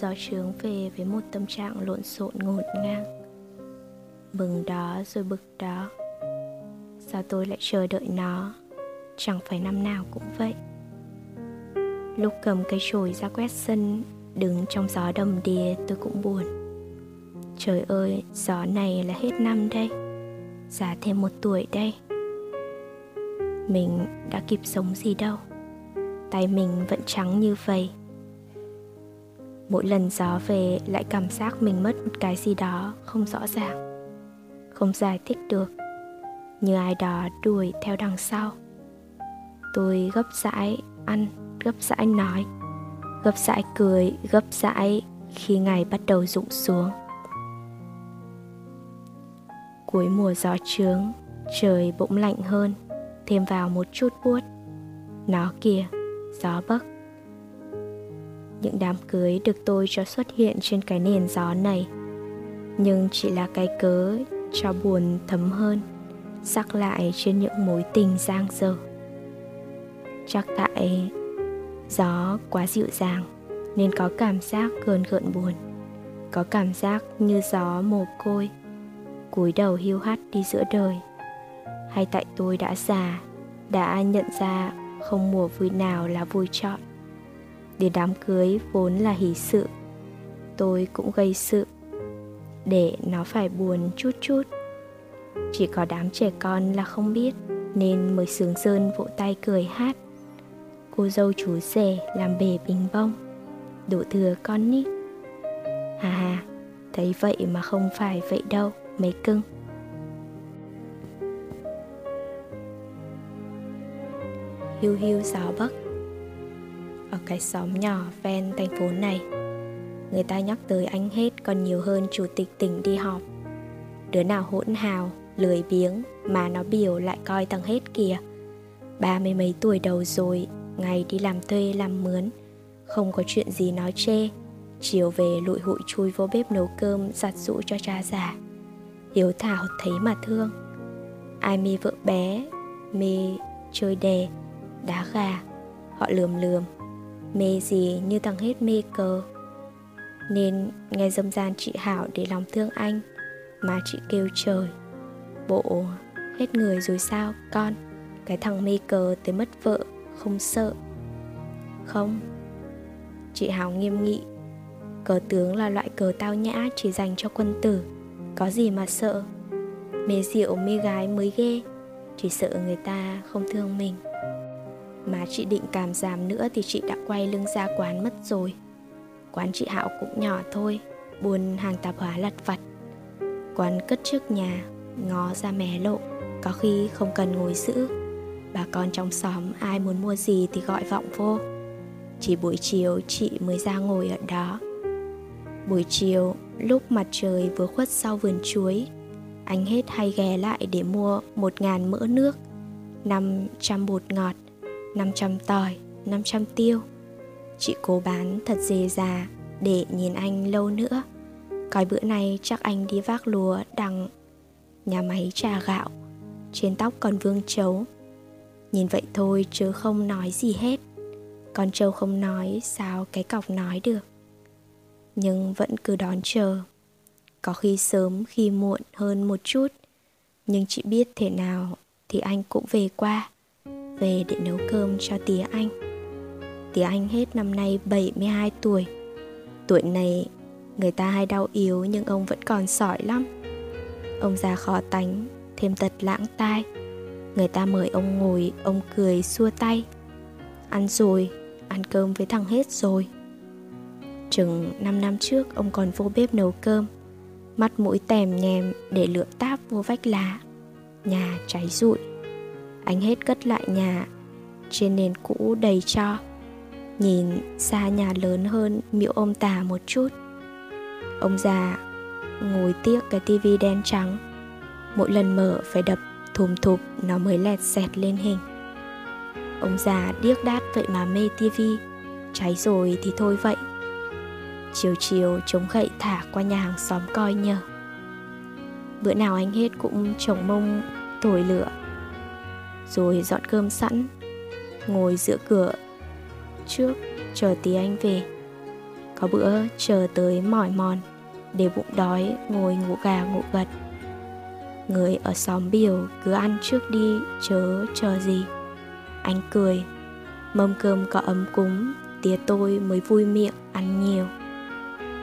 gió trướng về với một tâm trạng lộn xộn ngổn ngang. Mừng đó rồi bực đó. Sao tôi lại chờ đợi nó? Chẳng phải năm nào cũng vậy. Lúc cầm cây chổi ra quét sân Đứng trong gió đầm đìa tôi cũng buồn. Trời ơi, gió này là hết năm đây. Già thêm một tuổi đây. Mình đã kịp sống gì đâu. Tay mình vẫn trắng như vậy. Mỗi lần gió về lại cảm giác mình mất một cái gì đó không rõ ràng Không giải thích được. Như ai đó đuổi theo đằng sau. Tôi gấp rãi ăn, gấp rãi nói Gấp rãi cười, gấp rãi khi ngày bắt đầu rụng xuống. Cuối mùa gió trướng, trời bỗng lạnh hơn Thêm vào một chút buốt Nó kìa, gió bấc những đám cưới được tôi cho xuất hiện trên cái nền gió này. Nhưng chỉ là cái cớ cho buồn thấm hơn, sắc lại trên những mối tình giang dở. Chắc tại gió quá dịu dàng nên có cảm giác gờn gợn buồn, có cảm giác như gió mồ côi, cúi đầu hiu hắt đi giữa đời. Hay tại tôi đã già, đã nhận ra không mùa vui nào là vui trọn để đám cưới vốn là hỷ sự. Tôi cũng gây sự để nó phải buồn chút chút. Chỉ có đám trẻ con là không biết, nên mới sướng sơn vỗ tay cười hát. Cô dâu chú rể làm bể bình bông, đổ thừa con nít. Hà hà thấy vậy mà không phải vậy đâu, mấy cưng. Hiu hiu gió bắc ở cái xóm nhỏ ven thành phố này. Người ta nhắc tới anh hết còn nhiều hơn chủ tịch tỉnh đi họp. Đứa nào hỗn hào, lười biếng mà nó biểu lại coi thằng hết kìa. Ba mươi mấy tuổi đầu rồi, ngày đi làm thuê làm mướn, không có chuyện gì nói chê. Chiều về lụi hụi chui vô bếp nấu cơm giặt rũ cho cha già. Hiếu thảo thấy mà thương. Ai mê vợ bé, mê chơi đề đá gà, họ lườm lườm mê gì như thằng hết mê cờ. Nên nghe dâm gian chị hảo để lòng thương anh, mà chị kêu trời, bộ, hết người rồi sao, con? Cái thằng mê cờ tới mất vợ, không sợ. Không. Chị hảo nghiêm nghị, cờ tướng là loại cờ tao nhã chỉ dành cho quân tử, có gì mà sợ? Mê rượu, mê gái mới ghê, chỉ sợ người ta không thương mình mà chị định cảm giảm nữa thì chị đã quay lưng ra quán mất rồi. Quán chị Hạo cũng nhỏ thôi, Buôn hàng tạp hóa lặt vặt. Quán cất trước nhà, Ngó ra mé lộ, Có khi không cần ngồi giữ. Bà con trong xóm ai muốn mua gì thì gọi vọng vô. Chỉ buổi chiều chị mới ra ngồi ở đó. Buổi chiều, lúc mặt trời vừa khuất sau vườn chuối, Anh hết hay ghé lại để mua một ngàn mỡ nước 500 bột ngọt. 500 tỏi, 500 tiêu. Chị cố bán thật dề già để nhìn anh lâu nữa. Coi bữa nay chắc anh đi vác lúa đằng nhà máy trà gạo. Trên tóc còn vương chấu. Nhìn vậy thôi chứ không nói gì hết. Con trâu không nói sao cái cọc nói được. Nhưng vẫn cứ đón chờ. Có khi sớm khi muộn hơn một chút. Nhưng chị biết thế nào thì anh cũng về qua về để nấu cơm cho tía anh. Tía anh hết năm nay 72 tuổi. Tuổi này người ta hay đau yếu nhưng ông vẫn còn sỏi lắm. Ông già khó tánh, thêm tật lãng tai. Người ta mời ông ngồi, ông cười xua tay. Ăn rồi, ăn cơm với thằng hết rồi. Chừng 5 năm trước ông còn vô bếp nấu cơm Mắt mũi tèm nhèm để lửa táp vô vách lá Nhà cháy rụi anh hết cất lại nhà, trên nền cũ đầy cho. Nhìn xa nhà lớn hơn miệu ông tà một chút. Ông già ngồi tiếc cái tivi đen trắng. Mỗi lần mở phải đập thùm thụp, nó mới lẹt xẹt lên hình. Ông già điếc đát vậy mà mê tivi cháy rồi thì thôi vậy. Chiều chiều chống gậy thả qua nhà hàng xóm coi nhờ. Bữa nào anh hết cũng trồng mông thổi lửa rồi dọn cơm sẵn, ngồi giữa cửa trước, chờ tí anh về. Có bữa chờ tới mỏi mòn, Để bụng đói, ngồi ngủ gà ngủ gật. Người ở xóm biểu cứ ăn trước đi, chớ chờ gì. Anh cười, Mâm cơm có ấm cúng, Tía tôi mới vui miệng ăn nhiều.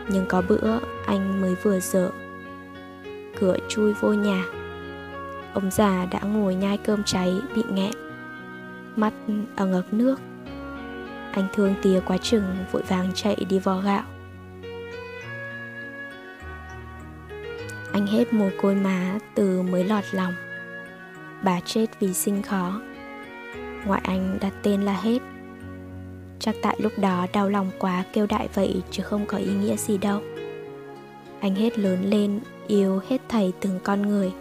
Nhưng có bữa anh mới vừa dở, Cửa chui vô nhà. Ông già đã ngồi nhai cơm cháy bị nghẹn. Mắt ở ngực nước. Anh thương tía quá chừng, vội vàng chạy đi vò gạo. Anh hết mồ côi má từ mới lọt lòng. Bà chết vì sinh khó. Ngoại anh đặt tên là Hết. Chắc tại lúc đó đau lòng quá kêu đại vậy chứ không có ý nghĩa gì đâu. Anh hết lớn lên, yêu hết thầy từng con người.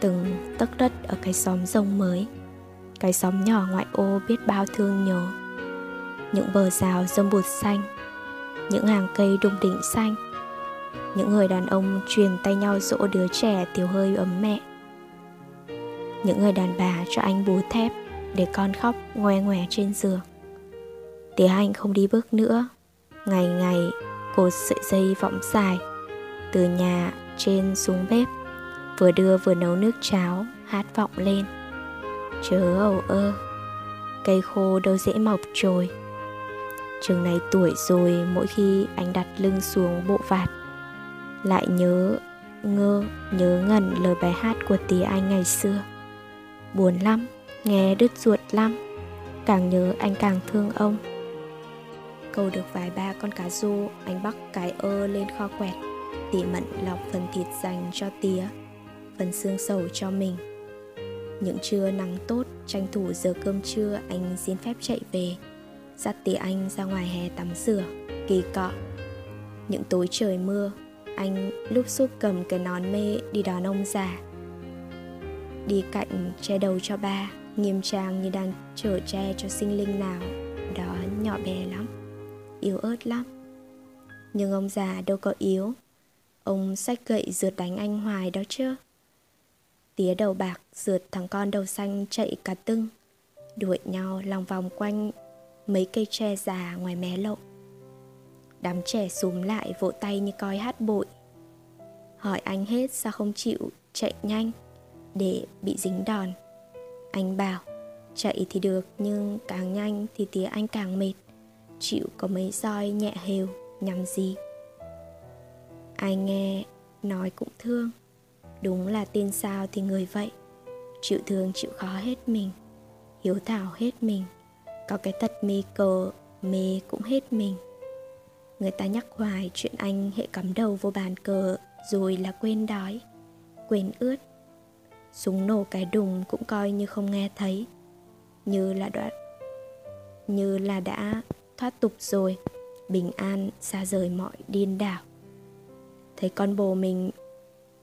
Từng tấc đất ở cái xóm rông mới. Cái xóm nhỏ ngoại ô biết bao thương nhớ. Những bờ rào rông bụt xanh, Những hàng cây đung đỉnh xanh. Những người đàn ông truyền tay nhau dỗ đứa trẻ tiểu hơi ấm mẹ. Những người đàn bà cho anh bú thép Để con khóc ngoe ngoe trên giường. Tía Anh không đi bước nữa. Ngày ngày cột sợi dây võng dài Từ nhà trên xuống bếp. Vừa đưa vừa nấu nước cháo Hát vọng lên. Chớ ầu ơ, Cây khô đâu dễ mọc trồi. Trường này tuổi rồi Mỗi khi anh đặt lưng xuống bộ vạt, Lại nhớ, ngơ, nhớ ngẩn lời bài hát của tí anh ngày xưa. Buồn lắm, Nghe đứt ruột lắm, Càng nhớ anh càng thương ông. Câu được vài ba con cá rô, Anh bắt cái ơ lên kho quẹt, Tỉ mận lọc phần thịt dành cho tía. Phần xương sầu cho mình. Những trưa nắng tốt, Tranh thủ giờ cơm trưa, Anh xin phép chạy về. Dắt tía anh ra ngoài hè tắm rửa, Kỳ cọ. Những tối trời mưa, Anh lúc xúc cầm cái nón mê Đi đón ông già. Đi cạnh che đầu cho ba, Nghiêm trang như đang chở che cho sinh linh nào, Đó nhỏ bé lắm, Yếu ớt lắm. Nhưng ông già đâu có yếu. Ông sách gậy rượt đánh anh hoài đó chứ. Tía đầu bạc rượt thằng con đầu xanh chạy cả tưng. Đuổi nhau lòng vòng quanh mấy cây tre già ngoài mé lộ. Đám trẻ xúm lại vỗ tay như coi hát bội Hỏi anh hết sao không chịu chạy nhanh Để bị dính đòn. Anh bảo, Chạy thì được, nhưng càng nhanh thì tía anh càng mệt. Chịu có mấy roi nhẹ hều, nhằm gì? Ai nghe nói cũng thương đúng là tin sao thì người vậy? Chịu thương chịu khó hết mình, hiếu thảo hết mình. Có cái tật mê cờ, mê cũng hết mình. Người ta nhắc hoài chuyện anh hệ cắm đầu vô bàn cờ, rồi là quên đói, quên ướt. Súng nổ cái đùng cũng coi như không nghe thấy. Như là đoạn như là đã thoát tục rồi. Bình an xa rời mọi điên đảo. Thấy con bồ mình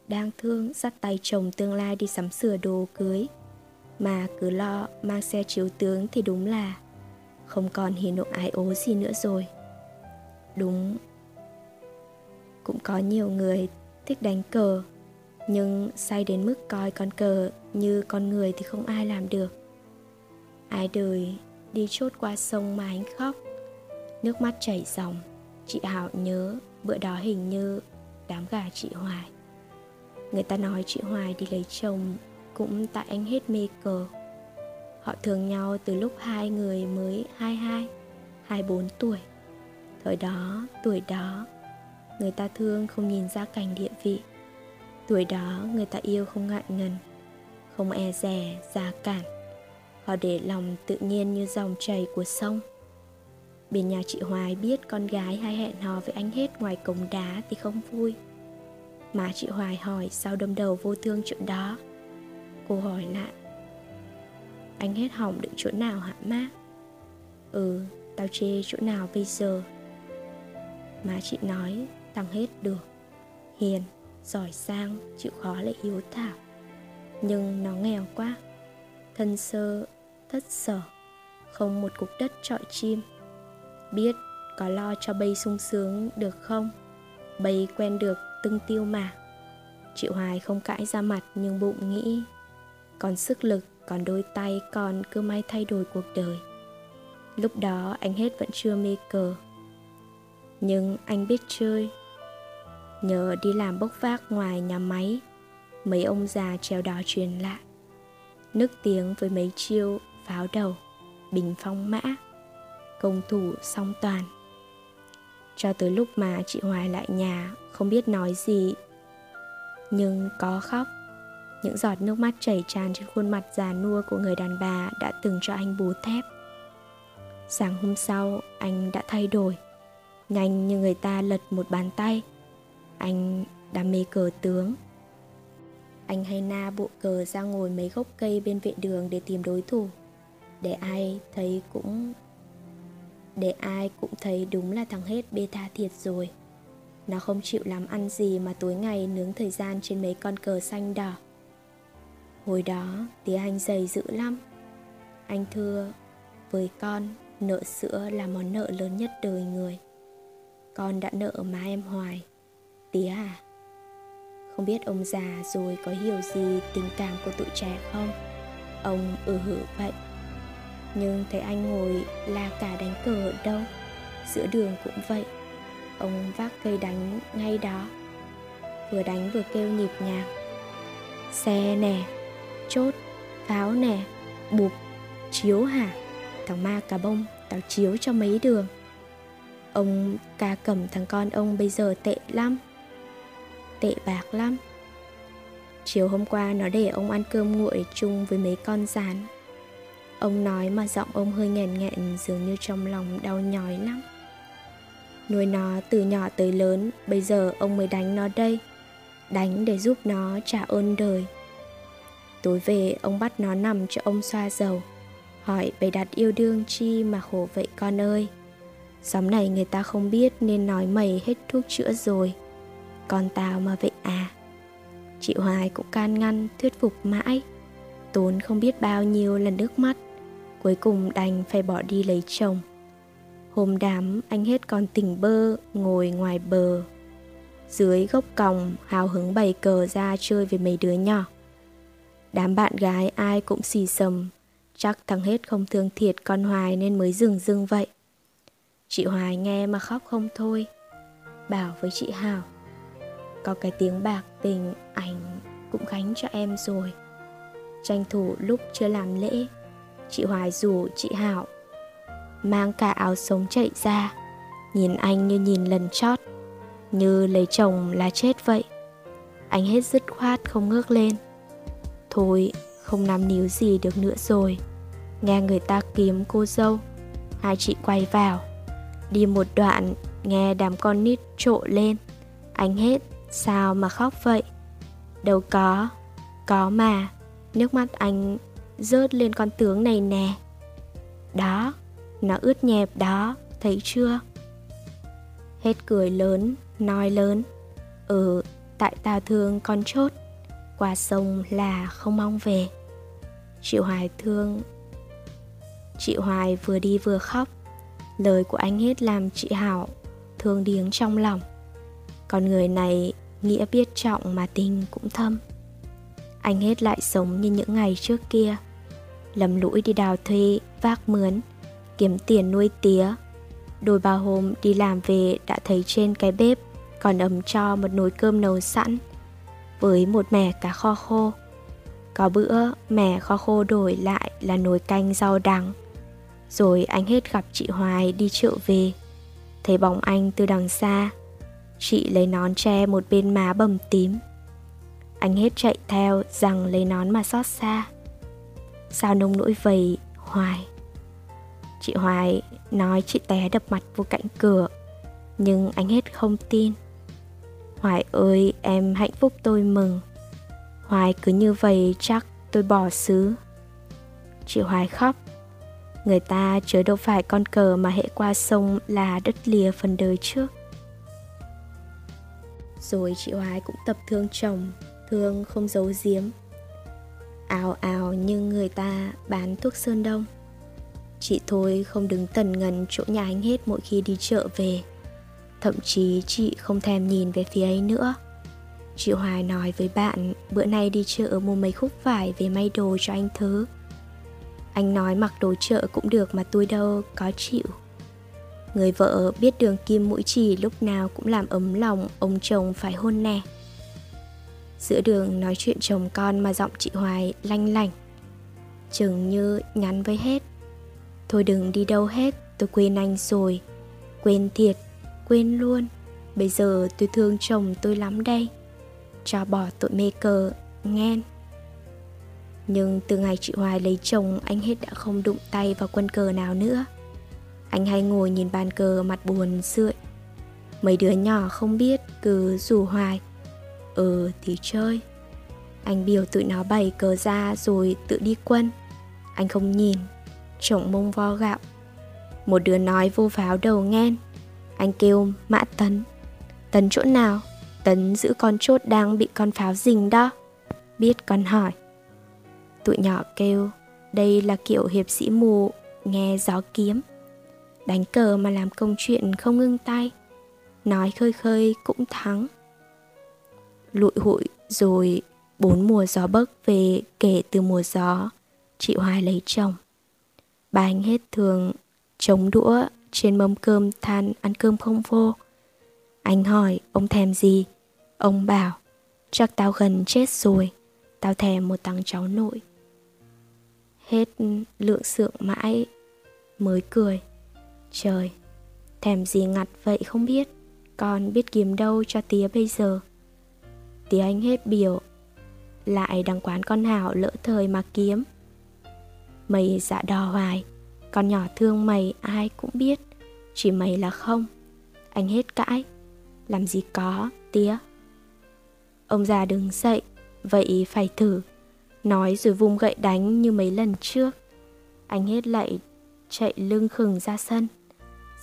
đang thương, dắt tay chồng tương lai đi sắm sửa đồ cưới. Mà cứ lo mang xe chiếu tướng thì đúng là không còn hỉ nộ ái ố gì nữa rồi. Đúng. Cũng có nhiều người thích đánh cờ, nhưng say đến mức coi con cờ như con người thì không ai làm được. Ai đời đi chốt qua sông mà anh khóc, nước mắt chảy ròng chị hảo nhớ bữa đó hình như đám gà chị Hoài. Người ta nói chị Hoài đi lấy chồng cũng tại anh hết mê cờ. Họ thương nhau từ lúc hai người mới 22, 24 tuổi. Thời đó, tuổi đó Người ta thương không nhìn ra cảnh địa vị. Tuổi đó người ta yêu không ngại ngần Không e rè, già cản. Họ để lòng tự nhiên như dòng chảy của sông. Bên nhà chị Hoài biết con gái hay hẹn hò với anh hết ngoài cổng đá thì không vui. Má chị Hoài hỏi sao đâm đầu vô thương chuyện đó. Cô hỏi lại Anh hết hỏng được chỗ nào hả má? Ừ, tao chê chỗ nào bây giờ? Má chị nói tăng hết được. Hiền, giỏi sang, chịu khó lại hiếu thảo. Nhưng nó nghèo quá Thân sơ, thất sở Không một cục đất trọi chim. Biết có lo cho bay sung sướng được không? Bay quen được tưng tiêu mà. Chị Hoài không cãi ra mặt nhưng bụng nghĩ Còn sức lực, còn đôi tay, còn cứ may thay đổi cuộc đời. Lúc đó anh hết vẫn chưa mê cờ. Nhưng anh biết chơi. Nhờ đi làm bốc vác ngoài nhà máy Mấy ông già treo đò truyền lại. Nức tiếng với mấy chiêu pháo đầu Bình phong mã. Công thủ song toàn. Cho tới lúc mà chị Hoài lại nhà Không biết nói gì Nhưng có khóc những giọt nước mắt chảy tràn trên khuôn mặt già nua của người đàn bà đã từng cho anh bú thép. Sáng hôm sau, anh đã thay đổi. Nhanh như người ta lật một bàn tay. Anh đam mê cờ tướng. Anh hay na bộ cờ ra ngồi mấy gốc cây bên vệ đường để tìm đối thủ. Để ai thấy cũng... Để ai cũng thấy đúng là thằng hết beta thiệt rồi. Nó không chịu làm ăn gì mà tối ngày nướng thời gian trên mấy con cờ xanh đỏ. Hồi đó, tía anh dày dữ lắm. Anh thưa, Với con, Nợ sữa là món nợ lớn nhất đời người. Con đã nợ má em hoài. Tía à Không biết ông già rồi có hiểu gì tình cảm của tụi trẻ không? Ông ừ hử vậy. Nhưng thấy anh ngồi là cả đánh cờ ở đâu? Giữa đường cũng vậy. Ông vác cây đánh ngay đó. Vừa đánh vừa kêu nhịp nhàng. Xe nè, chốt, pháo nè, bụp, chiếu hả? Thằng ma cà bông, tao chiếu cho mấy đường. Ông ca cầm thằng con ông bây giờ tệ lắm. Tệ bạc lắm. Chiều hôm qua nó để ông ăn cơm nguội chung với mấy con rán ông nói mà giọng ông hơi nghẹn nghẹn, dường như trong lòng đau nhói lắm. Nuôi nó từ nhỏ tới lớn, bây giờ ông mới đánh nó đây. Đánh để giúp nó trả ơn đời. Tối về, ông bắt nó nằm cho ông xoa dầu. Hỏi, bày đặt yêu đương chi mà khổ vậy con ơi? Xóm này người ta không biết nên nói mày hết thuốc chữa rồi. Con tao mà vậy à? Chị Hoài cũng can ngăn, thuyết phục mãi. Tốn không biết bao nhiêu lần nước mắt. Cuối cùng đành phải bỏ đi lấy chồng. Hôm đám, anh hết còn tỉnh bơ, ngồi ngoài bờ. Dưới gốc còng, hào hứng bày cờ ra chơi với mấy đứa nhỏ. Đám bạn gái ai cũng xì sầm Chắc thằng hết không thương thiệt con Hoài nên mới dừng dưng vậy. Chị Hoài nghe mà khóc không thôi. Bảo với chị Hảo, Có cái tiếng bạc tình, ảnh cũng gánh cho em rồi. Tranh thủ lúc chưa làm lễ Chị Hoài rủ chị Hảo Mang cả áo sống chạy ra Nhìn anh như nhìn lần chót Như lấy chồng là chết vậy Anh hết dứt khoát không ngước lên Thôi, không nắm níu gì được nữa rồi. Nghe người ta kiếm cô dâu. Hai chị quay vào. Đi một đoạn, nghe đám con nít trộ lên. Anh hết, sao mà khóc vậy? Đâu có, có mà. Nước mắt anh rớt lên con tướng này nè. Đó, nó ướt nhẹp đó, thấy chưa? Hết cười lớn, nói lớn. Ừ, tại tao thương con chốt qua sông là không mong về chị hoài thương chị hoài vừa đi vừa khóc lời của anh hết làm chị hảo thương điếng trong lòng con người này nghĩa biết trọng mà tình cũng thâm anh hết lại sống như những ngày trước kia lầm lũi đi đào thuê, vác mướn, kiếm tiền nuôi tía đôi ba hôm đi làm về đã thấy trên cái bếp còn ấm cho một nồi cơm nấu sẵn với một mẻ cá kho khô. Có bữa mẻ kho khô đổi lại là nồi canh rau đắng. Rồi anh hết gặp chị Hoài đi chợ về. Thấy bóng anh từ đằng xa. Chị lấy nón che một bên má bầm tím. Anh hết chạy theo rằng lấy nón mà xót xa. Sao nông nỗi vầy Hoài? Chị Hoài nói chị té đập mặt vô cạnh cửa. Nhưng anh hết không tin. Hoài ơi, em hạnh phúc tôi mừng. Hoài cứ như vậy chắc tôi bỏ xứ. Chị Hoài khóc. Người ta chớ đâu phải con cờ mà hệ qua sông là đất lìa phần đời trước. Rồi chị Hoài cũng tập thương chồng, thương không giấu giếm. Ào ào như người ta bán thuốc sơn đông. Chị thôi không đứng tần ngần chỗ nhà anh hết mỗi khi đi chợ về. Thậm chí chị không thèm nhìn về phía ấy nữa Chị Hoài nói với bạn, Bữa nay đi chợ mua mấy khúc vải Về may đồ cho anh Thứ Anh nói, mặc đồ chợ cũng được Mà tôi đâu có chịu Người vợ biết đường kim mũi chỉ lúc nào cũng làm ấm lòng ông chồng phải hôn nè. Giữa đường nói chuyện chồng con mà giọng chị Hoài lanh lảnh. Chừng như nhắn với hết. Thôi đừng đi đâu hết, tôi quên anh rồi. Quên thiệt, quên luôn. Bây giờ tôi thương chồng tôi lắm đây. Cho bỏ tội mê cờ, nghen. Nhưng từ ngày chị Hoài lấy chồng anh hết đã không đụng tay vào quân cờ nào nữa Anh hay ngồi nhìn bàn cờ mặt buồn sượi Mấy đứa nhỏ không biết cứ rủ Hoài Ừ thì chơi. Anh biểu tụi nó bày cờ ra rồi tự đi quân. Anh không nhìn Trổng mông vo gạo. Một đứa nói vô pháo đầu nghen Anh kêu, Mã Tấn Tấn chỗ nào? Tấn giữ con chốt đang bị con pháo dình đó. Biết con hỏi. Tụi nhỏ kêu, Đây là kiểu hiệp sĩ mù, Nghe gió kiếm. Đánh cờ mà làm công chuyện không ngưng tay. Nói khơi khơi cũng thắng. Lụi hụi rồi Bốn mùa gió bấc về kể từ mùa gió, Chị Hoài lấy chồng. Bà anh hết thường chống đũa trên mâm cơm than ăn cơm không vô. Anh hỏi, ông thèm gì? Ông bảo, Chắc tao gần chết rồi, Tao thèm một thằng cháu nội. Hết lượng sượng mãi Mới cười. Trời, Thèm gì ngặt vậy không biết, Con biết kiếm đâu cho tía bây giờ. Tía anh hết biểu. Lại đằng quán con Hảo lỡ thời mà kiếm. Mày dạ đò hoài, Con nhỏ thương mày, ai cũng biết. Chỉ mày là không, Anh hết cãi. Làm gì có, tía. Ông già đứng dậy, Vậy phải thử. Nói rồi vung gậy đánh như mấy lần trước. Anh hết lại chạy lưng khừng ra sân.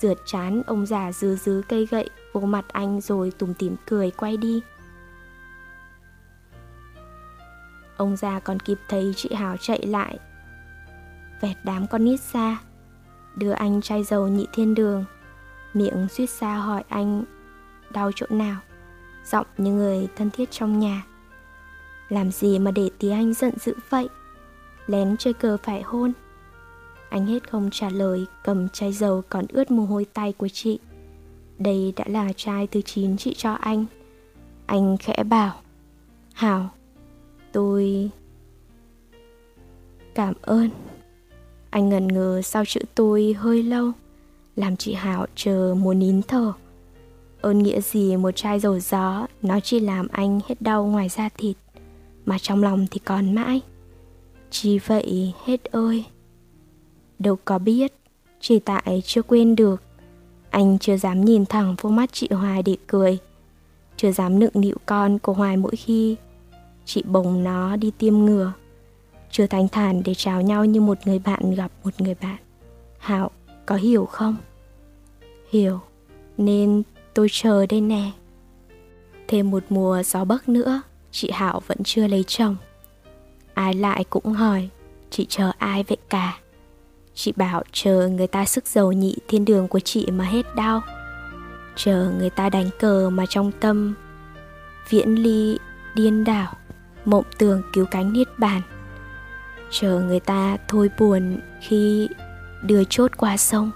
Rượt chán, ông già dứ dứ cây gậy vô mặt anh rồi tùm tìm cười quay đi. Ông già còn kịp thấy chị Hảo chạy lại. Vẹt đám con nít xa Đưa anh chai dầu nhị thiên đường. Miệng suýt xa hỏi anh, Đau chỗ nào? Giọng như người thân thiết trong nhà. Làm gì mà để tí anh giận dữ vậy? Lén chơi cờ phải hôn. Anh hết không trả lời, Cầm chai dầu còn ướt mồ hôi tay của chị. Đây đã là chai thứ 9 chị cho anh. Anh khẽ bảo, Hảo Tôi. Cảm ơn. Anh ngần ngờ sau chữ tôi hơi lâu, Làm chị Hảo chờ muốn nín thở. Ơn nghĩa gì một chai dầu gió, Nó chỉ làm anh hết đau ngoài da thịt, mà trong lòng thì còn mãi. Chỉ vậy hết ơi. Đâu có biết, chỉ tại chưa quên được. Anh chưa dám nhìn thẳng vô mắt chị hoài để cười. Chưa dám nựng nịu con của hoài mỗi khi chị bồng nó đi tiêm ngừa chưa thanh thản để chào nhau như một người bạn gặp một người bạn hạo có hiểu không hiểu nên tôi chờ đây nè thêm một mùa gió bấc nữa chị Hảo vẫn chưa lấy chồng. Ai lại cũng hỏi, chị chờ ai vậy cả? Chị bảo chờ người ta sức giàu nhị thiên đường của chị mà hết đau. Chờ người ta đánh cờ mà trong tâm viễn ly điên đảo, mộng tưởng cứu cánh niết bàn. Chờ người ta thôi buồn khi đưa chốt qua sông.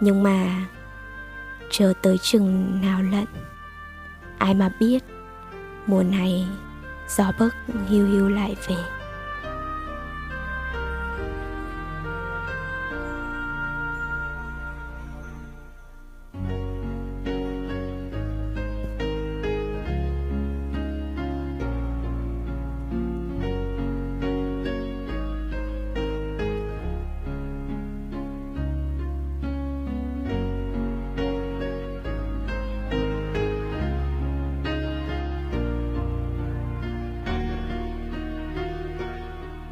Nhưng mà, chờ tới chừng nào lận, ai mà biết, mùa này gió bấc hiu hiu lại về